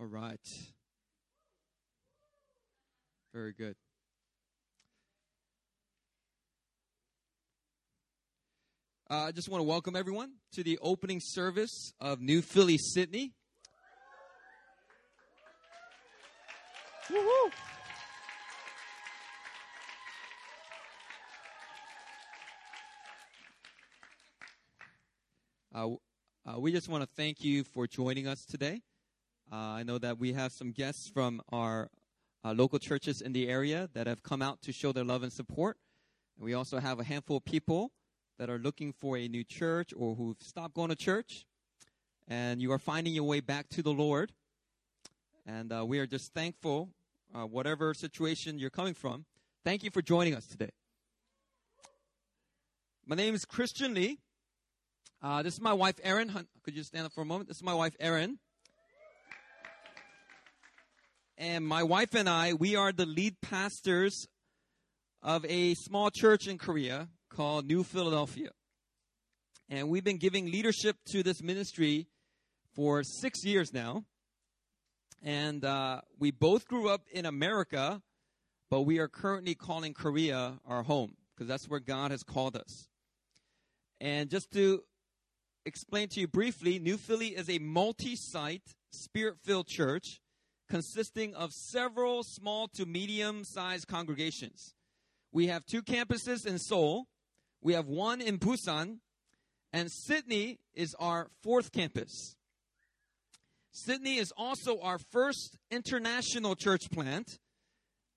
All right. Very good. Uh, I just want to welcome everyone to the opening service of New Philly Sydney. Woo-hoo. Uh, uh, we just want to thank you for joining us today. Uh, I know that we have some guests from our uh, local churches in the area that have come out to show their love and support. And we also have a handful of people that are looking for a new church or who've stopped going to church and you are finding your way back to the Lord. And uh, we are just thankful, uh, whatever situation you're coming from. Thank you for joining us today. My name is Christian Lee. Uh, this is my wife, Erin. Could you stand up for a moment? This is my wife, Erin. And my wife and I, we are the lead pastors of a small church in Korea called New Philadelphia. And we've been giving leadership to this ministry for six years now. And uh, we both grew up in America, but we are currently calling Korea our home because that's where God has called us. And just to explain to you briefly, New Philly is a multi site, spirit filled church consisting of several small to medium sized congregations. We have two campuses in Seoul, we have one in Busan, and Sydney is our fourth campus. Sydney is also our first international church plant,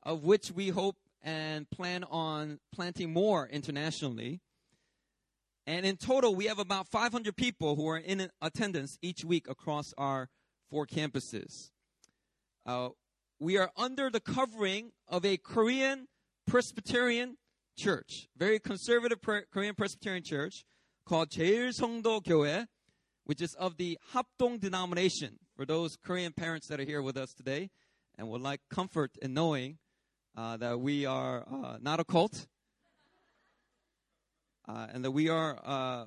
of which we hope and plan on planting more internationally. And in total, we have about 500 people who are in attendance each week across our four campuses. Uh, we are under the covering of a Korean Presbyterian church, very conservative Korean Presbyterian church called 제일성도 교회, which is of the Hapdong denomination. For those Korean parents that are here with us today and would like comfort in knowing uh, that we are uh, not a cult, uh, and that we are uh,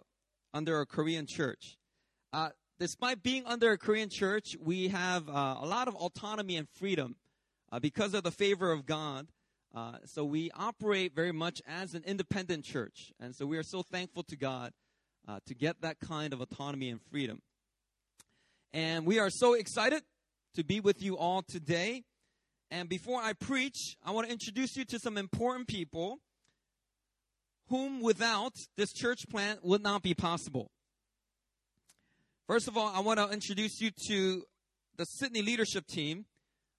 under a Korean church. uh, despite being under a Korean church, we have uh, a lot of autonomy and freedom uh, because of the favor of God. Uh, so we operate very much as an independent church, and so we are so thankful to God to get that kind of autonomy and freedom. And we are so excited to be with you all today. And before I preach, I want to introduce you to some important people whom without this church plant would not be possible. First of all, I want to introduce you to the Sydney leadership team.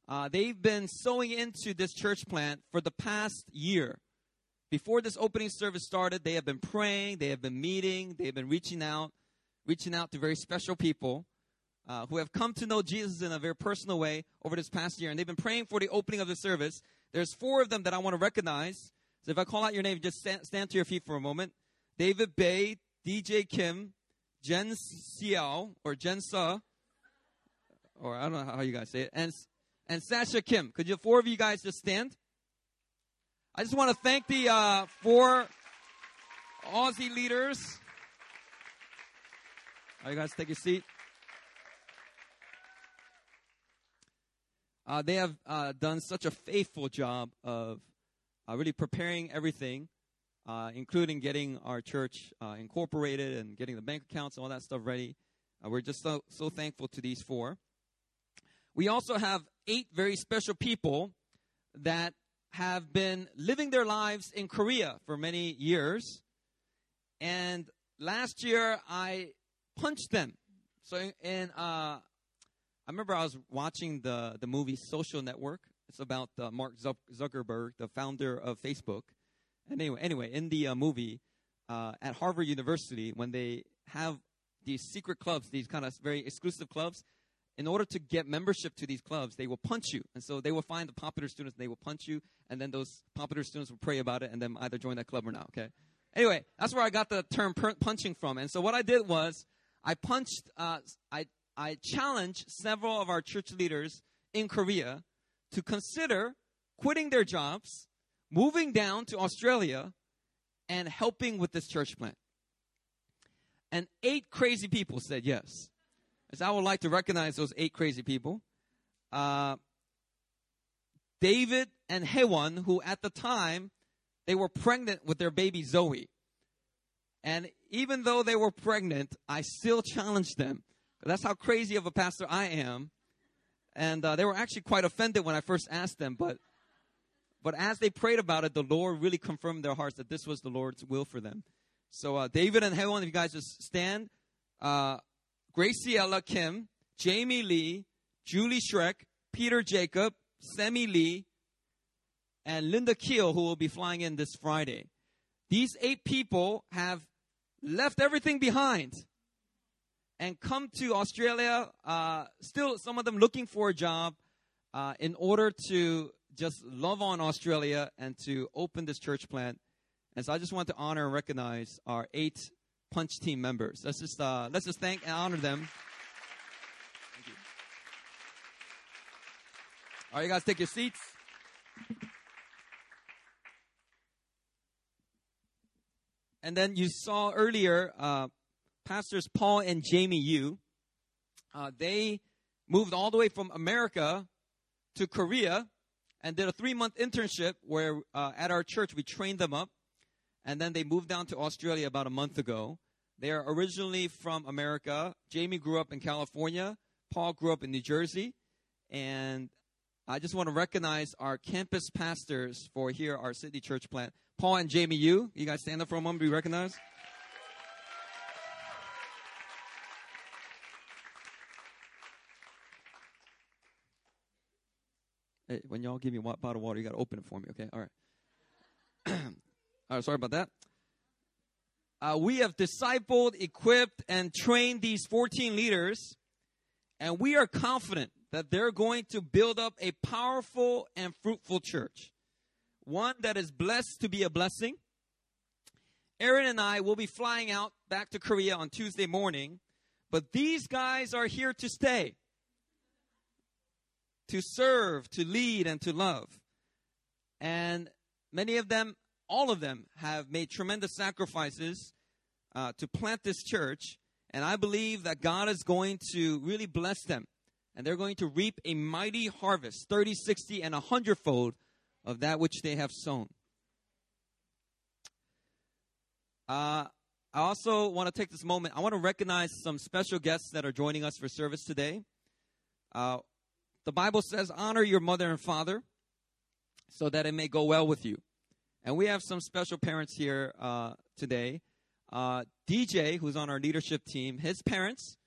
Uh, they've been sowing into this church plant for the past year. Before this opening service started, they have been praying, they have been meeting, they have been reaching out, reaching out to very special people uh, who have come to know Jesus in a very personal way over this past year. And they've been praying for the opening of the service. There's four of them that I want to recognize. So if I call out your name, just stand, stand to your feet for a moment. David Bay, DJ Kim, Jen Xiao, or Jen Sa, or I don't know how you guys say it, and, and Sasha Kim. Could you, four of you guys just stand? I just want to thank the uh, four Aussie leaders. All right, you guys take your seat. Uh, they have uh, done such a faithful job of uh, really preparing everything, uh, including getting our church uh, incorporated and getting the bank accounts and all that stuff ready. Uh, we're just so, so thankful to these four. We also have eight very special people that have been living their lives in Korea for many years. And last year, I punched them. So, in, in uh, I remember I was watching the, the movie Social Network. It's about uh, Mark Zuckerberg, the founder of Facebook. Anyway, anyway, in the uh, movie uh, at Harvard University, when they have these secret clubs, these kind of very exclusive clubs, in order to get membership to these clubs, they will punch you. And so they will find the popular students, and they will punch you, and then those popular students will pray about it, and then either join that club or not. Okay. Anyway, that's where I got the term punching from. And so what I did was I punched, uh, I I challenged several of our church leaders in Korea to consider quitting their jobs, moving down to Australia, and helping with this church plant. And eight crazy people said yes. As I would like to recognize those eight crazy people. uh, David and Hewan, who at the time they were pregnant with their baby Zoe. And even though they were pregnant, I still challenged them. That's how crazy of a pastor I am. And uh, they were actually quite offended when I first asked them, but but as they prayed about it, the Lord really confirmed their hearts that this was the Lord's will for them. So uh, David and Hewan, if you guys just stand, uh, Graciela Kim, Jamie Lee, Julie Schreck, Peter Jacob, Sammy Lee, and Linda Keel, who will be flying in this Friday. These eight people have left everything behind and come to Australia, uh, still some of them looking for a job uh, in order to just love on Australia and to open this church plant. And so I just want to honor and recognize our eight punch team members. Let's just uh, let's just thank and honor them. Thank you. All right, you guys, take your seats. And then you saw earlier, uh, pastors Paul and Jamie Yu. Uh, they moved all the way from America to Korea and did a three month internship where uh, at our church we trained them up. And then they moved down to Australia about a month ago. They are originally from America. Jamie grew up in California. Paul grew up in New Jersey. And I just want to recognize our campus pastors for here, our Sydney church plant. Paul and Jamie Yu. You guys stand up for a moment be recognized. Hey, when y'all give me a bottle of water, you got to open it for me, okay? All right. All right, sorry about that. Uh, we have discipled, equipped, and trained these 14 leaders, and we are confident that they're going to build up a powerful and fruitful church. One that is blessed to be a blessing. Erin and I will be flying out back to Korea on Tuesday morning, but these guys are here to stay to serve, to lead, and to love. And many of them, all of them, have made tremendous sacrifices uh, to plant this church. And I believe that God is going to really bless them. And they're going to reap a mighty harvest 30, 60, and a hundredfold of that which they have sown. Uh, I also want to take this moment. I want to recognize some special guests that are joining us for service today. Uh, the Bible says, honor your mother and father so that it may go well with you. And we have some special parents here uh, today. Uh, DJ, who's on our leadership team, his parents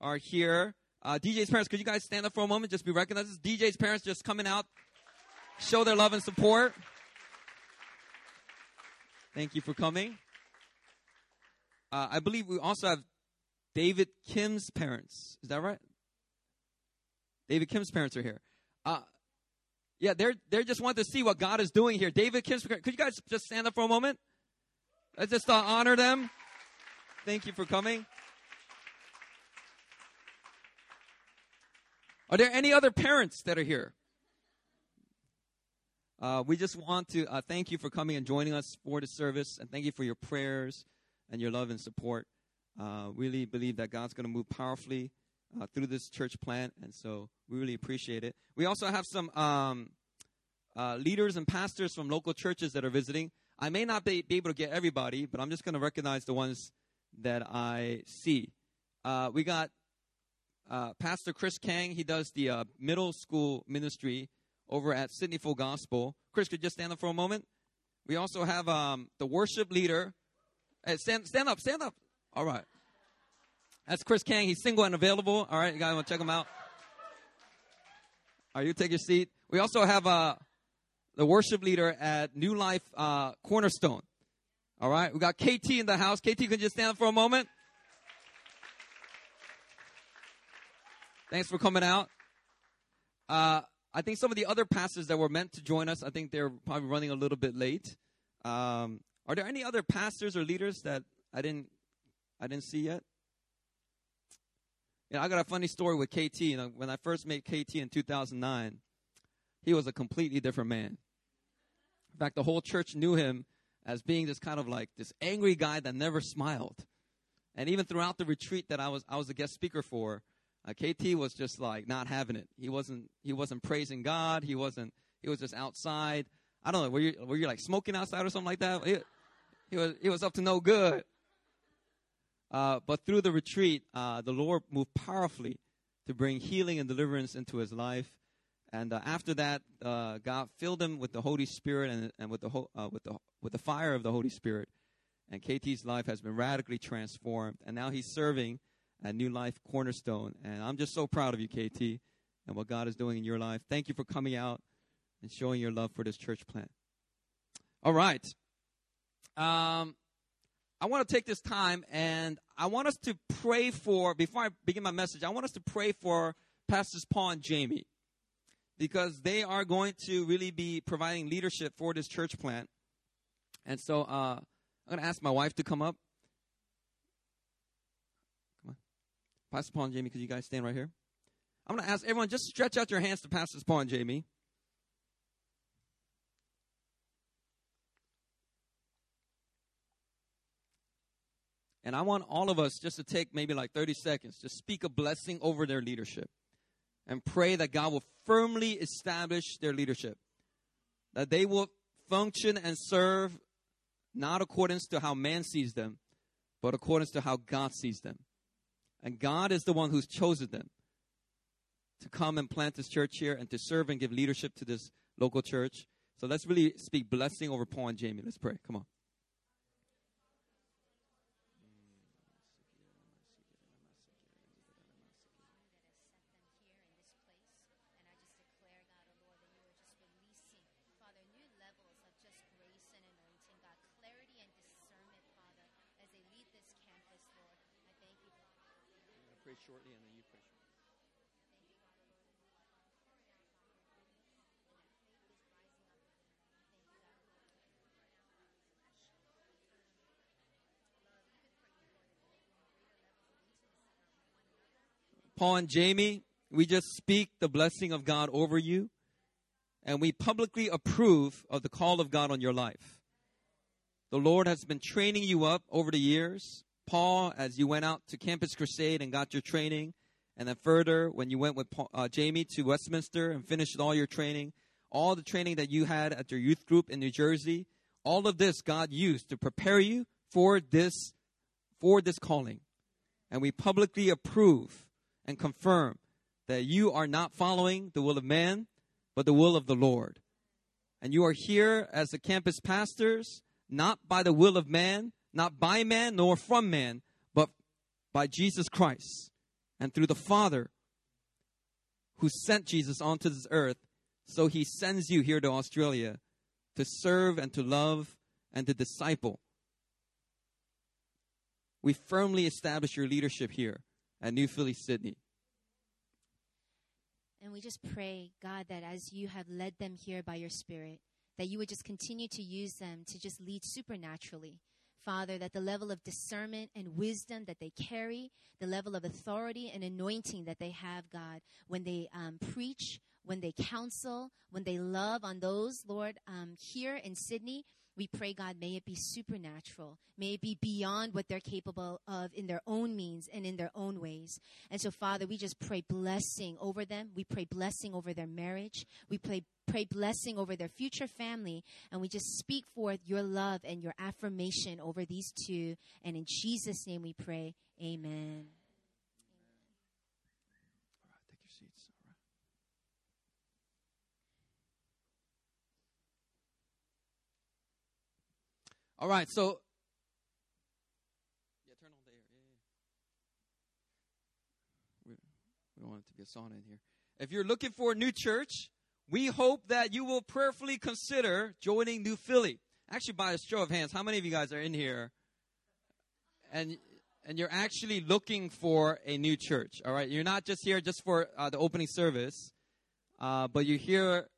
are here. Uh, DJ's parents, could you guys stand up for a moment? Just be recognized. DJ's parents just coming out, show their love and support. Thank you for coming. Uh, I believe we also have David Kim's parents. Is that right? David Kim's parents are here. Uh, yeah, they're they're just want to see what God is doing here. David Kim's parents. could you guys just stand up for a moment? Let's just uh, honor them. Thank you for coming. Are there any other parents that are here? Uh, we just want to uh, thank you for coming and joining us for the service, and thank you for your prayers and your love and support. Uh, really believe that God's going to move powerfully uh, through this church plant, and so we really appreciate it. We also have some um, uh, leaders and pastors from local churches that are visiting. I may not be, be able to get everybody, but I'm just going to recognize the ones that I see. Uh, we got uh, Pastor Chris Kang. He does the uh, middle school ministry over at Sydney Full Gospel. Chris, could you just stand up for a moment? We also have um, the worship leader. Hey, stand, stand up, stand up. All right. That's Chris Kang. He's single and available. All right, you guys want to check him out? Right, you take your seat. We also have uh, the worship leader at New Life uh, Cornerstone. All right, we got KT in the house. KT, can you just stand up for a moment? Thanks for coming out. Uh, I think some of the other pastors that were meant to join us, I think they're probably running a little bit late. Um, are there any other pastors or leaders that I didn't I didn't see yet? You know, I got a funny story with KT. You know, when I first met KT in 2009, he was a completely different man. In fact, the whole church knew him as being this kind of like this angry guy that never smiled. And even throughout the retreat that I was I was a guest speaker for, uh, KT was just like not having it. He wasn't he wasn't praising God. He wasn't he was just outside. I don't know. Were you were you like smoking outside or something like that? He, he was he was up to no good. Uh, but through the retreat, uh, the Lord moved powerfully to bring healing and deliverance into his life. And uh, after that, uh, God filled him with the Holy Spirit and, and with the ho- uh, with the with the fire of the Holy Spirit. And KT's life has been radically transformed. And now he's serving at New Life Cornerstone. And I'm just so proud of you, KT, and what God is doing in your life. Thank you for coming out and showing your love for this church plant. All right. Um, I want to take this time and I want us to pray for, before I begin my message, I want us to pray for Pastors Paul and Jamie because they are going to really be providing leadership for this church plant. And so uh, I'm going to ask my wife to come up. Come on. Pastor Paul and Jamie, could you guys stand right here? I'm going to ask everyone just stretch out your hands to Pastors Paul and Jamie. And I want all of us just to take maybe like 30 seconds to speak a blessing over their leadership and pray that God will firmly establish their leadership, that they will function and serve not according to how man sees them, but according to how God sees them. And God is the one who's chosen them to come and plant this church here and to serve and give leadership to this local church. So let's really speak blessing over Paul and Jamie. Let's pray. Come on. pray shortly and then you pray shortly. Paul and Jamie, we just speak the blessing of God over you, and we publicly approve of the call of God on your life. The Lord has been training you up over the years. Paul, as you went out to Campus Crusade and got your training, and then further, when you went with Paul, uh, Jamie to Westminster and finished all your training, all the training that you had at your youth group in New Jersey, all of this God used to prepare you for this, for this calling. And we publicly approve and confirm that you are not following the will of man, but the will of the Lord. And you are here as the campus pastors, not by the will of man, not by man nor from man, but by Jesus Christ and through the Father who sent Jesus onto this earth. So he sends you here to Australia to serve and to love and to disciple. We firmly establish your leadership here at New Philly, Sydney. And we just pray, God, that as you have led them here by your Spirit, that you would just continue to use them to just lead supernaturally. Father, that the level of discernment and wisdom that they carry, the level of authority and anointing that they have, God, when they um, preach, when they counsel, when they love on those, Lord, um, here in Sydney, we pray, God, may it be supernatural. May it be beyond what they're capable of in their own means and in their own ways. And so, Father, we just pray blessing over them. We pray blessing over their marriage. We pray, pray blessing over their future family. And we just speak forth your love and your affirmation over these two. And in Jesus' name we pray, amen. All right, take your seats. All right. All right, so yeah, turn on the air. Yeah, yeah. We, don't want it to be a sauna in here. If you're looking for a new church, we hope that you will prayerfully consider joining New Philly. Actually, by a show of hands, how many of you guys are in here and and you're actually looking for a new church? All right, you're not just here just for uh, the opening service, uh, but you're here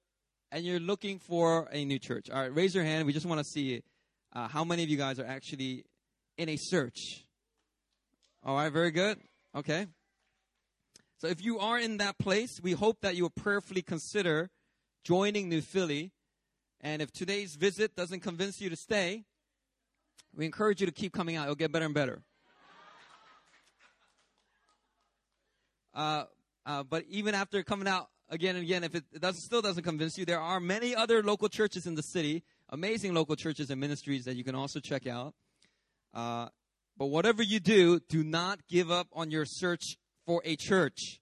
and you're looking for a new church. All right, raise your hand. We just want to see uh, how many of you guys are actually in a search. All right, very good. Okay. So if you are in that place, we hope that you will prayerfully consider joining New Philly. And if today's visit doesn't convince you to stay, we encourage you to keep coming out. It'll get better and better. Uh, uh, but even after coming out again and again, if it, doesn't, still doesn't convince you, there are many other local churches in the city, amazing local churches and ministries that you can also check out. Uh, but whatever you do, do not give up on your search for a church.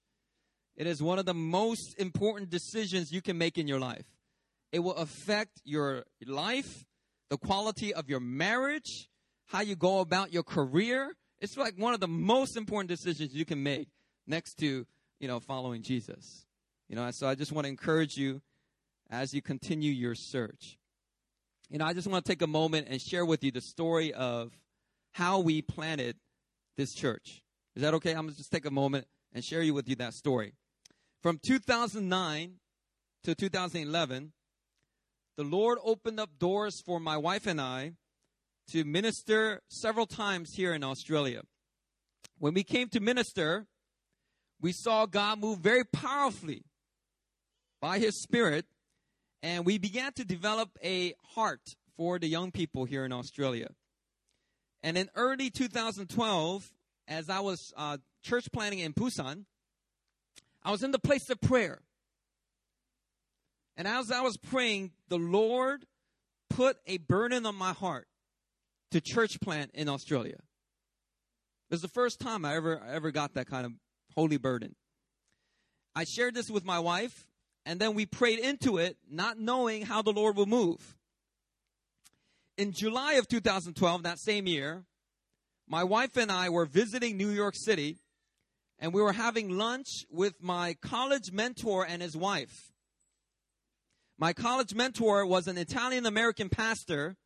It is one of the most important decisions you can make in your life. It will affect your life, the quality of your marriage, how you go about your career. It's like one of the most important decisions you can make next to, you know, following Jesus. You know, so I just want to encourage you as you continue your search. You know, I just want to take a moment and share with you the story of how we planted this church. Is that okay? I'm going to just take a moment and share you with you that story. From 2009 to 2011, the Lord opened up doors for my wife and I to minister several times here in Australia. When we came to minister, we saw God move very powerfully by His Spirit, and we began to develop a heart for the young people here in Australia. And in early 2012, as I was uh, church planning in Busan, I was in the place of prayer. And as I was praying, the Lord put a burden on my heart to church plant in Australia. It was the first time I ever ever got that kind of holy burden. I shared this with my wife, and then we prayed into it, not knowing how the Lord will move. In July of 2012, that same year, my wife and I were visiting New York City, and we were having lunch with my college mentor and his wife. My college mentor was an Italian American pastor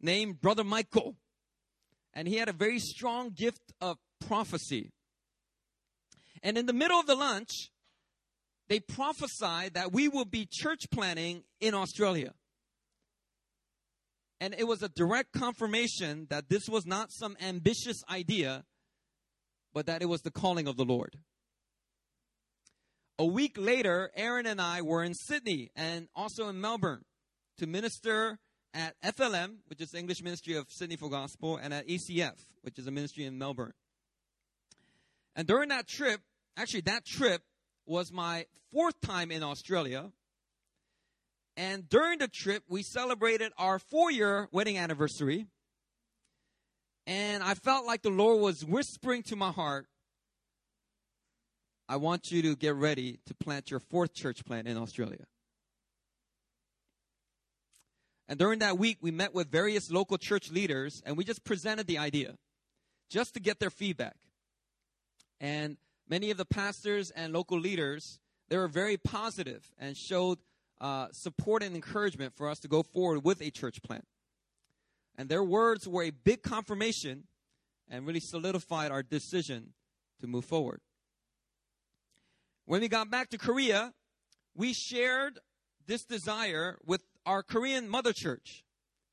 named Brother Michael. And he had a very strong gift of prophecy. And in the middle of the lunch, they prophesied that we will be church planting in Australia. And it was a direct confirmation that this was not some ambitious idea, but that it was the calling of the Lord. A week later, Erin and I were in Sydney and also in Melbourne to minister at FLM, which is the English Ministry of Sydney Full Gospel, and at ECF, which is a ministry in Melbourne. And during that trip, actually, that trip was my fourth time in Australia. And during the trip, we celebrated our four year wedding anniversary. And I felt like the Lord was whispering to my heart, I want you to get ready to plant your fourth church plant in Australia. And during that week, we met with various local church leaders and we just presented the idea just to get their feedback. And many of the pastors and local leaders, they were very positive and showed uh, support and encouragement for us to go forward with a church plant. And their words were a big confirmation and really solidified our decision to move forward. When we got back to Korea, we shared this desire with our Korean mother church,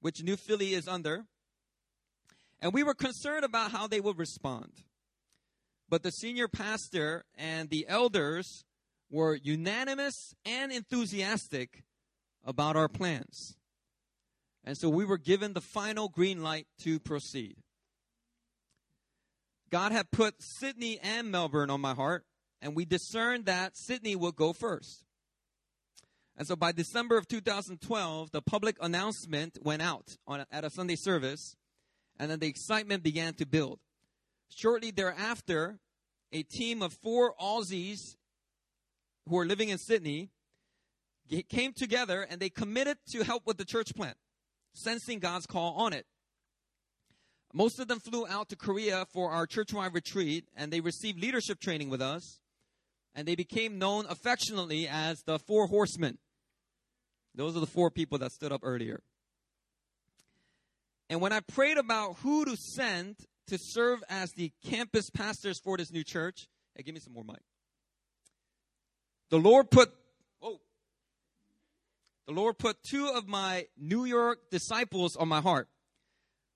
which New Philly is under. And we were concerned about how they would respond. But the senior pastor and the elders were unanimous and enthusiastic about our plans. And so we were given the final green light to proceed. God had put Sydney and Melbourne on my heart, and we discerned that Sydney would go first. And so by December of 2012, the public announcement went out on, at a Sunday service, and then the excitement began to build. Shortly thereafter, a team of four Aussies who were living in Sydney came together and they committed to help with the church plant, sensing God's call on it. Most of them flew out to Korea for our church-wide retreat and they received leadership training with us and they became known affectionately as the Four Horsemen. Those are the four people that stood up earlier. And when I prayed about who to send to serve as the campus pastors for this new church, hey, give me some more mic. The Lord put, oh, the Lord put two of my New York disciples on my heart.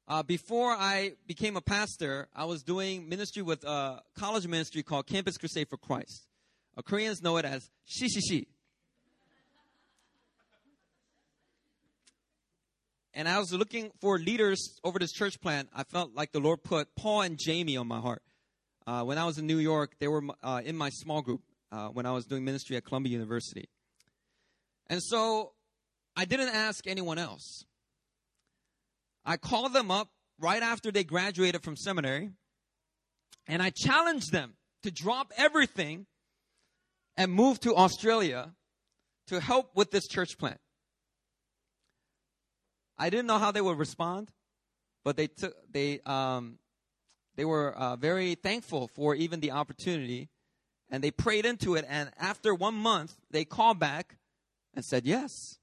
Uh, before I became a pastor, I was doing ministry with a college ministry called Campus Crusade for Christ. Uh, Koreans know it as shishishi. And I was looking for leaders over this church plant. I felt like the Lord put Paul and Jamie on my heart. uh, when I was in New York, they were uh, in my small group uh, when I was doing ministry at Columbia University. And so I didn't ask anyone else. I called them up right after they graduated from seminary, and I challenged them to drop everything and move to Australia to help with this church plant. I didn't know how they would respond, but they took they um, they were uh, very thankful for even the opportunity, and they prayed into it. And after one month, they called back and said yes.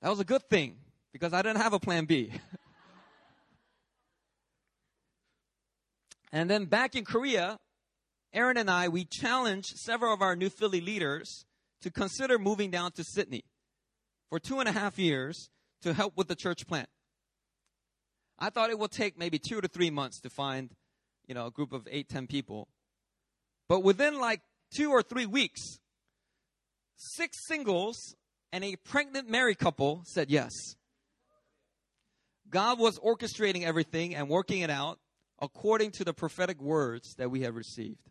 That was a good thing because I didn't have a plan B. and then back in Korea, Erin and I, we challenged several of our new Philly leaders to consider moving down to Sydney for two and a half years to help with the church plant. I thought it would take maybe two to three months to find, you know, a group of eight, ten people. But within like two or three weeks, six singles and a pregnant married couple said yes. God was orchestrating everything and working it out according to the prophetic words that we have received.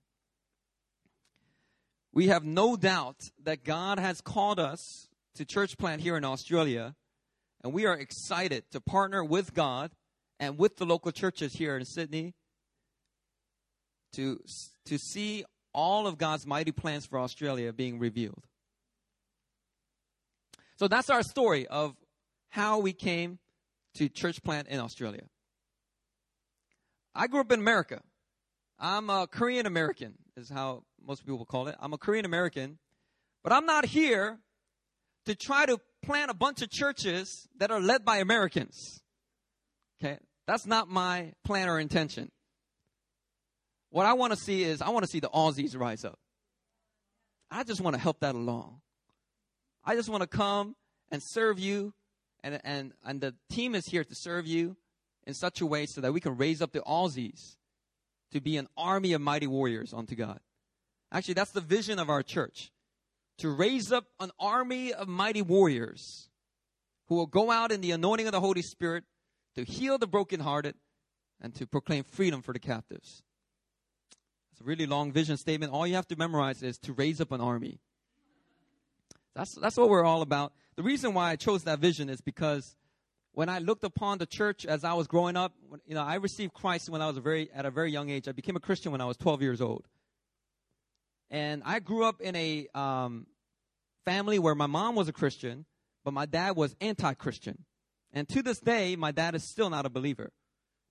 We have no doubt that God has called us to church plant here in Australia, and we are excited to partner with God and with the local churches here in Sydney to, to see all of God's mighty plans for Australia being revealed. So that's our story of how we came to church plant in Australia. I grew up in America. I'm a Korean American, is how most people will call it. I'm a Korean American, but I'm not here to try to plant a bunch of churches that are led by Americans. Okay? That's not my plan or intention. What I want to see is I want to see the Aussies rise up. I just want to help that along. I just want to come and serve you and, and, and the team is here to serve you in such a way so that we can raise up the Aussies to be an army of mighty warriors unto God. Actually, that's the vision of our church to raise up an army of mighty warriors who will go out in the anointing of the Holy Spirit to heal the brokenhearted and to proclaim freedom for the captives. It's a really long vision statement. All you have to memorize is to raise up an army. That's, that's what we're all about. The reason why I chose that vision is because when I looked upon the church as I was growing up, you know, I received Christ when I was a very, at a very young age. I became a Christian when I was 12 years old. And I grew up in a um, family where my mom was a Christian, but my dad was anti Christian. And to this day, my dad is still not a believer.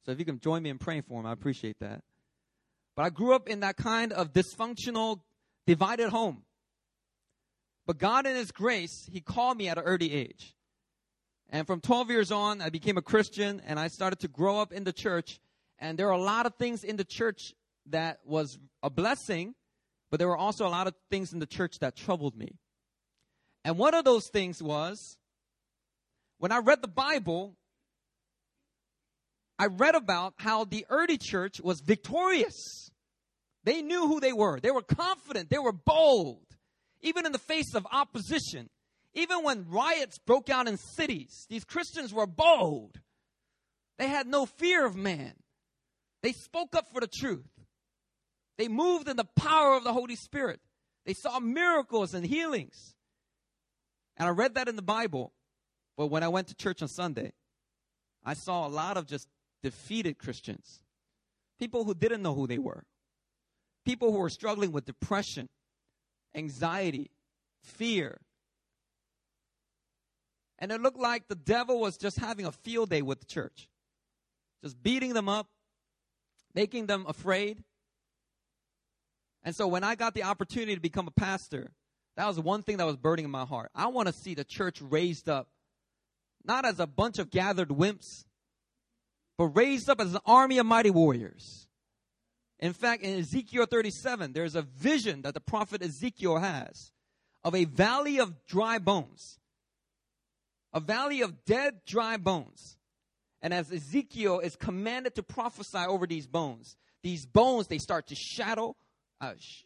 So if you can join me in praying for him, I appreciate that. But I grew up in that kind of dysfunctional, divided home. But God, in His grace, He called me at an early age. And from 12 years on, I became a Christian and I started to grow up in the church. And there are a lot of things in the church that was a blessing, but there were also a lot of things in the church that troubled me. And one of those things was when I read the Bible, I read about how the early church was victorious. They knew who they were. They were confident. They were bold. Even in the face of opposition. Even when riots broke out in cities, these Christians were bold. They had no fear of man. They spoke up for the truth. They moved in the power of the Holy Spirit. They saw miracles and healings. And I read that in the Bible. But when I went to church on Sunday, I saw a lot of just defeated Christians. People who didn't know who they were. People who were struggling with depression, anxiety, fear. And it looked like the devil was just having a field day with the church, just beating them up, making them afraid, and so when I got the opportunity to become a pastor, that was one thing that was burning in my heart. I want to see the church raised up, not as a bunch of gathered wimps, but raised up as an army of mighty warriors. In fact, in Ezekiel 37, there's a vision that the prophet Ezekiel has of a valley of dry bones, a valley of dead, dry bones. And as Ezekiel is commanded to prophesy over these bones, these bones, they start to shadow, uh, sh-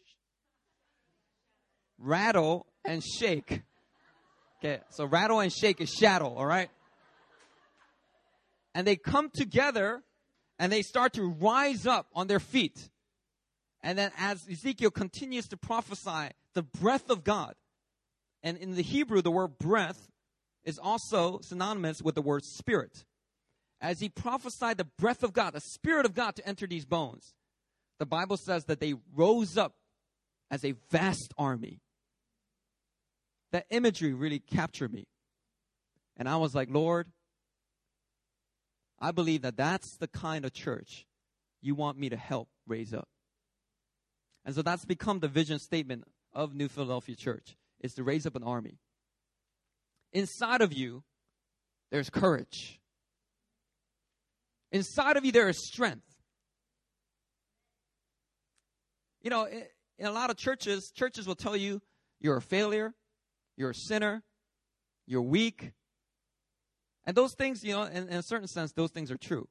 rattle and shake. Okay, so rattle and shake is shadow, all right? And they come together and they start to rise up on their feet. And then as Ezekiel continues to prophesy the breath of God, and in the Hebrew, the word breath is also synonymous with the word spirit. As he prophesied the breath of God, the spirit of God to enter these bones, the Bible says that they rose up as a vast army. That imagery really captured me. And I was like, Lord, I believe that that's the kind of church you want me to help raise up. And so that's become the vision statement of New Philadelphia Church is to raise up an army. Inside of you, there's courage. Inside of you, there is strength. You know, in a lot of churches, churches will tell you you're a failure, you're a sinner, you're weak. And those things, you know, in, in a certain sense, those things are true.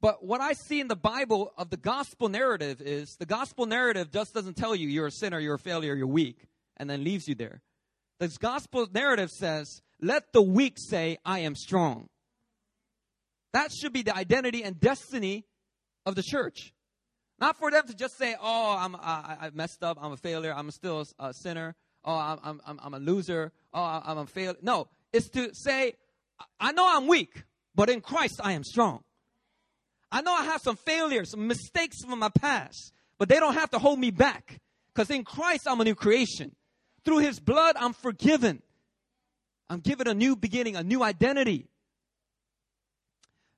But what I see in the Bible of the gospel narrative is the gospel narrative just doesn't tell you you're a sinner, you're a failure, you're weak, and then leaves you there. This gospel narrative says, let the weak say, I am strong. That should be the identity and destiny of the church. Not for them to just say, oh, I'm, I, I messed up, I'm a failure, I'm still a, sinner, oh, I'm, I'm, I'm a loser, oh, I'm a failure. No, it's to say, I know I'm weak, but in Christ I am strong. I know I have some failures, some mistakes from my past, but they don't have to hold me back. Because in Christ, I'm a new creation. Through His blood, I'm forgiven. I'm given a new beginning, a new identity.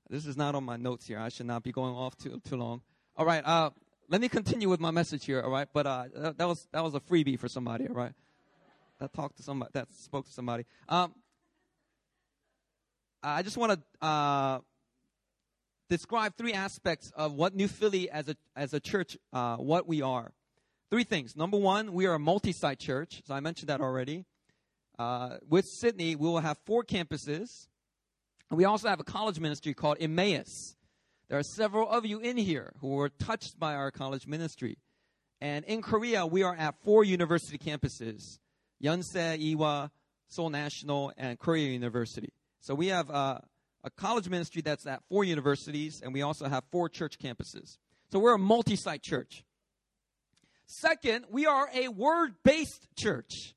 This is not on my notes here. I should not be going off too, too long. All right, uh, let me continue with my message here, all right? But uh, that, was, that was a freebie for somebody, all right? That talked to somebody, that spoke to somebody. Um, I just want to uh, describe three aspects of what New Philly as a, as a church, uh, what we are. Three things. Number one, we are a multi site church. So I mentioned that already. Uh, with Sydney, we will have four campuses. We also have a college ministry called Emmaus. There are several of you in here who were touched by our college ministry. And in Korea, we are at four university campuses Yonsei, Ewha, Seoul National, and Korea University. So we have uh, a college ministry that's at four universities, and we also have four church campuses. So we're a multi site church. Second, we are a word based church.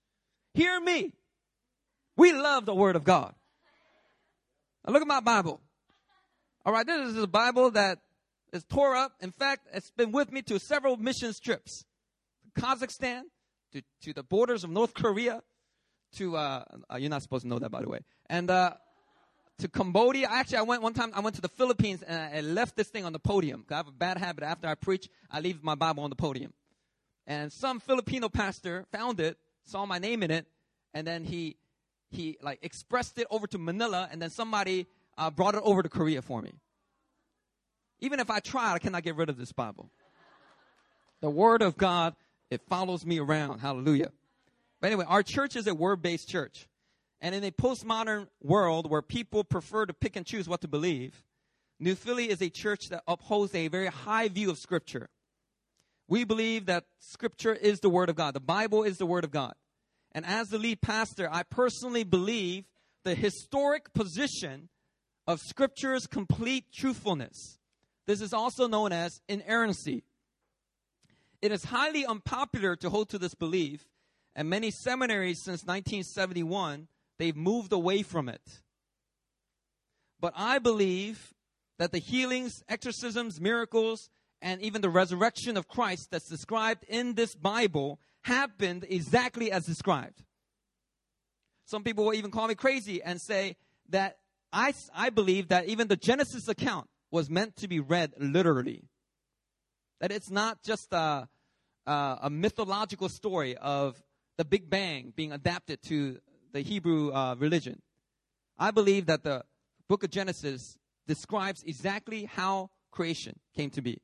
Hear me. We love the Word of God. Now look at my Bible. All right, this is a Bible that is tore up. In fact, it's been with me to several missions trips to Kazakhstan, to, to the borders of North Korea, to, uh, uh, you're not supposed to know that, by the way, and uh, to Cambodia. Actually, I went one time, I went to the Philippines and I left this thing on the podium. I have a bad habit. After I preach, I leave my Bible on the podium. And some Filipino pastor found it, saw my name in it, and then he, he like expressed it over to Manila, and then somebody uh, brought it over to Korea for me. Even if I try, I cannot get rid of this Bible. The Word of God, it follows me around. Hallelujah. But anyway, our church is a word based church. And in a postmodern world where people prefer to pick and choose what to believe, New Philly is a church that upholds a very high view of Scripture. We believe that Scripture is the Word of God, the Bible is the Word of God. And as the lead pastor, I personally believe the historic position of Scripture's complete truthfulness. This is also known as inerrancy. It is highly unpopular to hold to this belief, and many seminaries since 1971 They've moved away from it. But I believe that the healings, exorcisms, miracles, and even the resurrection of Christ that's described in this Bible happened exactly as described. Some people will even call me crazy and say that I, I believe that even the Genesis account was meant to be read literally. That it's not just a, a, a mythological story of the Big Bang being adapted to the Hebrew uh, religion. I believe that the book of Genesis describes exactly how creation came to be.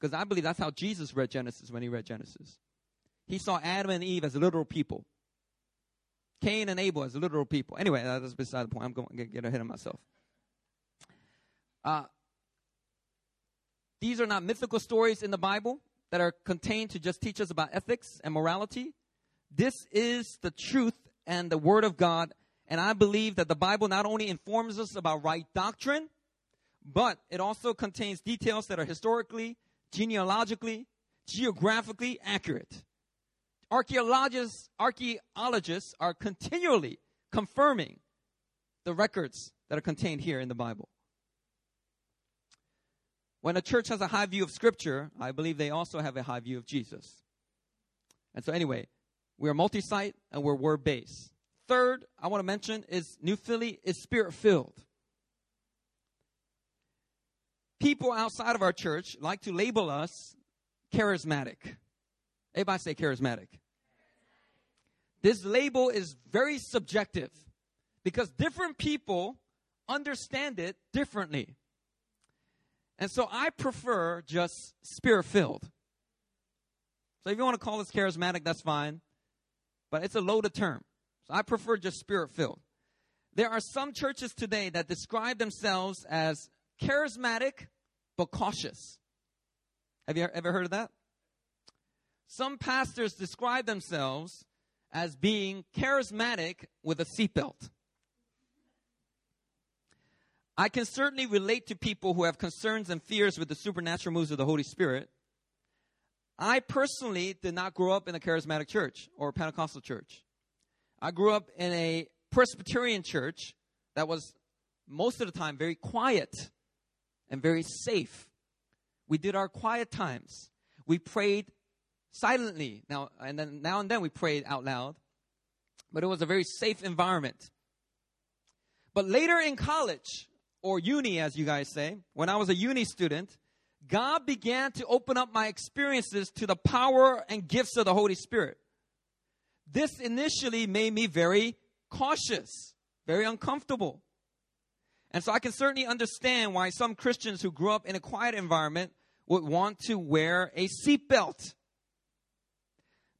Because I believe that's how Jesus read Genesis when he read Genesis. He saw Adam and Eve as literal people. Cain and Abel as literal people. Anyway, that's beside the point. I'm going to get ahead of myself. Uh, these are not mythical stories in the Bible that are contained to just teach us about ethics and morality. This is the truth and the Word of God. And I believe that the Bible not only informs us about right doctrine, but it also contains details that are historically, genealogically, geographically accurate. Archaeologists, archaeologists are continually confirming the records that are contained here in the Bible. When a church has a high view of Scripture, I believe they also have a high view of Jesus. And so, anyway, we are multi site and we're word based. Third, I want to mention is New Philly is spirit filled. People outside of our church like to label us charismatic. Everybody say charismatic. This label is very subjective because different people understand it differently. And so I prefer just spirit filled. So if you want to call this charismatic, that's fine. But it's a loaded term. So I prefer just spirit filled. There are some churches today that describe themselves as charismatic but cautious. Have you ever heard of that? Some pastors describe themselves as being charismatic with a seatbelt. I can certainly relate to people who have concerns and fears with the supernatural moves of the Holy Spirit. I personally did not grow up in a charismatic church or a Pentecostal church. I grew up in a Presbyterian church that was most of the time very quiet and very safe. We did our quiet times. We prayed silently. Now and then now and then we prayed out loud. But it was a very safe environment. But later in college, or uni as you guys say, when I was a uni student, God began to open up my experiences to the power and gifts of the Holy Spirit. This initially made me very cautious, very uncomfortable. And so I can certainly understand why some Christians who grew up in a quiet environment would want to wear a seatbelt.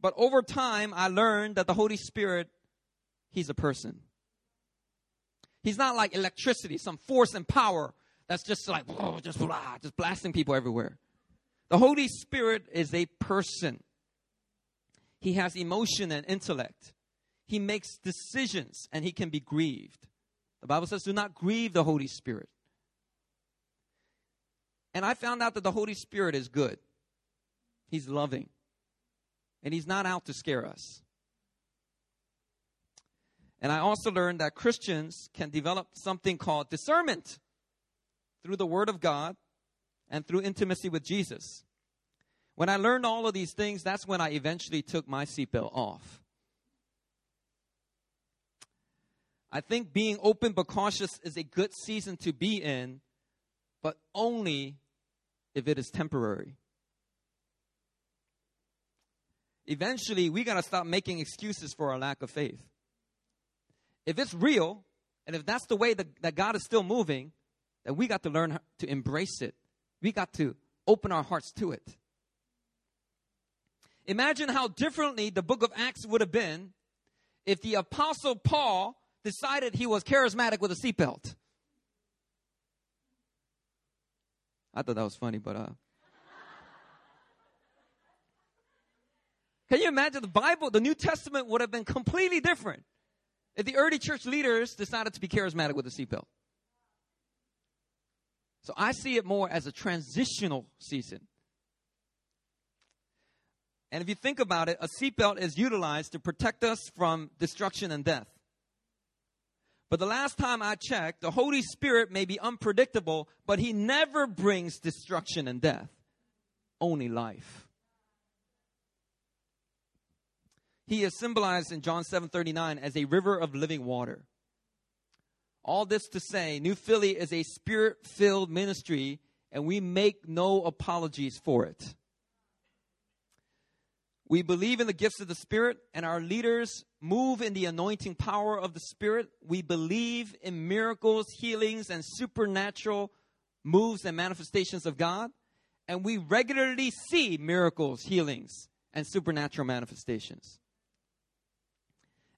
But over time, I learned that the Holy Spirit, He's a person. He's not like electricity, some force and power that's just like, oh, just blah, just blasting people everywhere. The Holy Spirit is a person. He has emotion and intellect. He makes decisions and he can be grieved. The Bible says, do not grieve the Holy Spirit. And I found out that the Holy Spirit is good. He's loving. And he's not out to scare us. And I also learned that Christians can develop something called discernment through the Word of God and through intimacy with Jesus. When I learned all of these things, that's when I eventually took my seatbelt off. I think being open but cautious is a good season to be in, but only if it is temporary. Eventually, we got to stop making excuses for our lack of faith. If it's real, and if that's the way that, that God is still moving, then we got to learn to embrace it. We got to open our hearts to it. Imagine how differently the book of Acts would have been if the apostle Paul decided he was charismatic with a seatbelt. I thought that was funny, but uh Can you imagine the Bible, the New Testament would have been completely different if the early church leaders decided to be charismatic with a seatbelt. So I see it more as a transitional season. And if you think about it, a seatbelt is utilized to protect us from destruction and death. But the last time I checked, the Holy Spirit may be unpredictable, but He never brings destruction and death, only life. He is symbolized in John 7:39 as a river of living water. All this to say, New Philly is a spirit-filled ministry and we make no apologies for it. We believe in the gifts of the Spirit, and our leaders move in the anointing power of the Spirit. We believe in miracles, healings, and supernatural moves and manifestations of God. And we regularly see miracles, healings, and supernatural manifestations.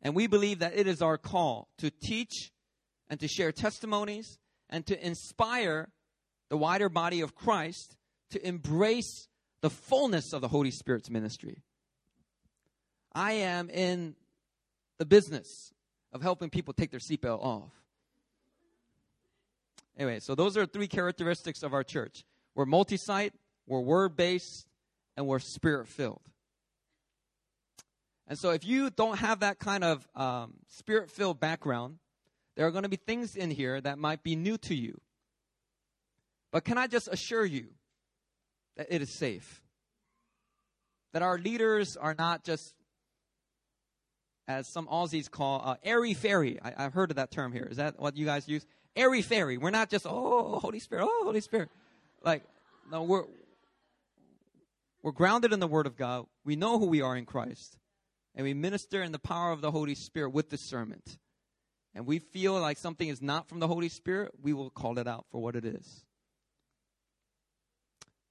And we believe that it is our call to teach and to share testimonies and to inspire the wider body of Christ to embrace the fullness of the Holy Spirit's ministry. I am in the business of helping people take their seatbelt off. Anyway, so those are three characteristics of our church. We're multi-site, we're word-based, and we're spirit-filled. And so if you don't have that kind of um, spirit-filled background, there are going to be things in here that might be new to you. But can I just assure you that it is safe? That our leaders are not just, as some Aussies call, uh, airy fairy. I, have heard of that term here. Is that what you guys use? Airy fairy. We're not just, oh, Holy Spirit, oh, Holy Spirit. Like, no, we're, we're grounded in the Word of God. We know who we are in Christ. And we minister in the power of the Holy Spirit with discernment. And we feel like something is not from the Holy Spirit, we will call it out for what it is.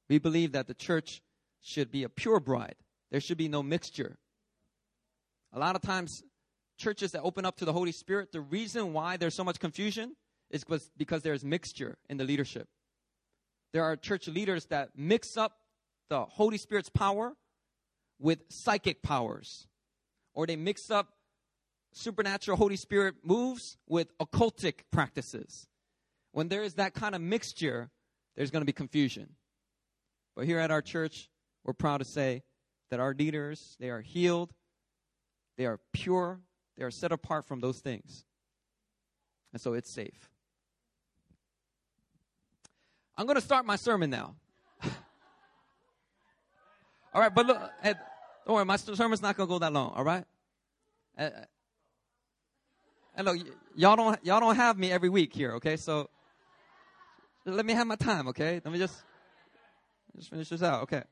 We believe that the church should be a pure bride. There should be no mixture. A lot of times, churches that open up to the Holy Spirit, the reason why there's so much confusion is because there's mixture in the leadership. There are church leaders that mix up the Holy Spirit's power with psychic powers, or they mix up supernatural Holy Spirit moves with occultic practices. When there is that kind of mixture, there's going to be confusion. But here at our church, we're proud to say that our leaders, they are healed, they are pure, they are set apart from those things. And so it's safe. I'm going to start my sermon now. all right, but look, don't worry, my sermon's not to go that long, all right? And look, y'all don't, y'all don't have me every week here, okay? So let me have my time, okay? Let me just just finish this out. Okay.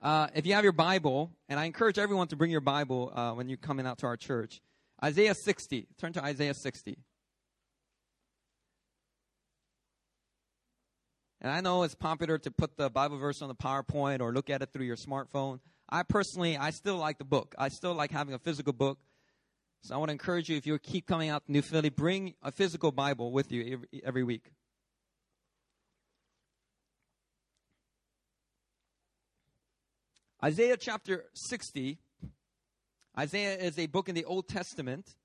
Uh, if you have your Bible, and I encourage everyone to bring your Bible uh, when you're coming out to our church, Isaiah 60. Turn to Isaiah 60. And I know it's popular to put the Bible verse on the PowerPoint or look at it through your smartphone. I personally, I still like the book. I still like having a physical book. So I want to encourage you, if you keep coming out to New Philly, bring a physical Bible with you every, week. Isaiah chapter 60. Isaiah is a book in the Old Testament.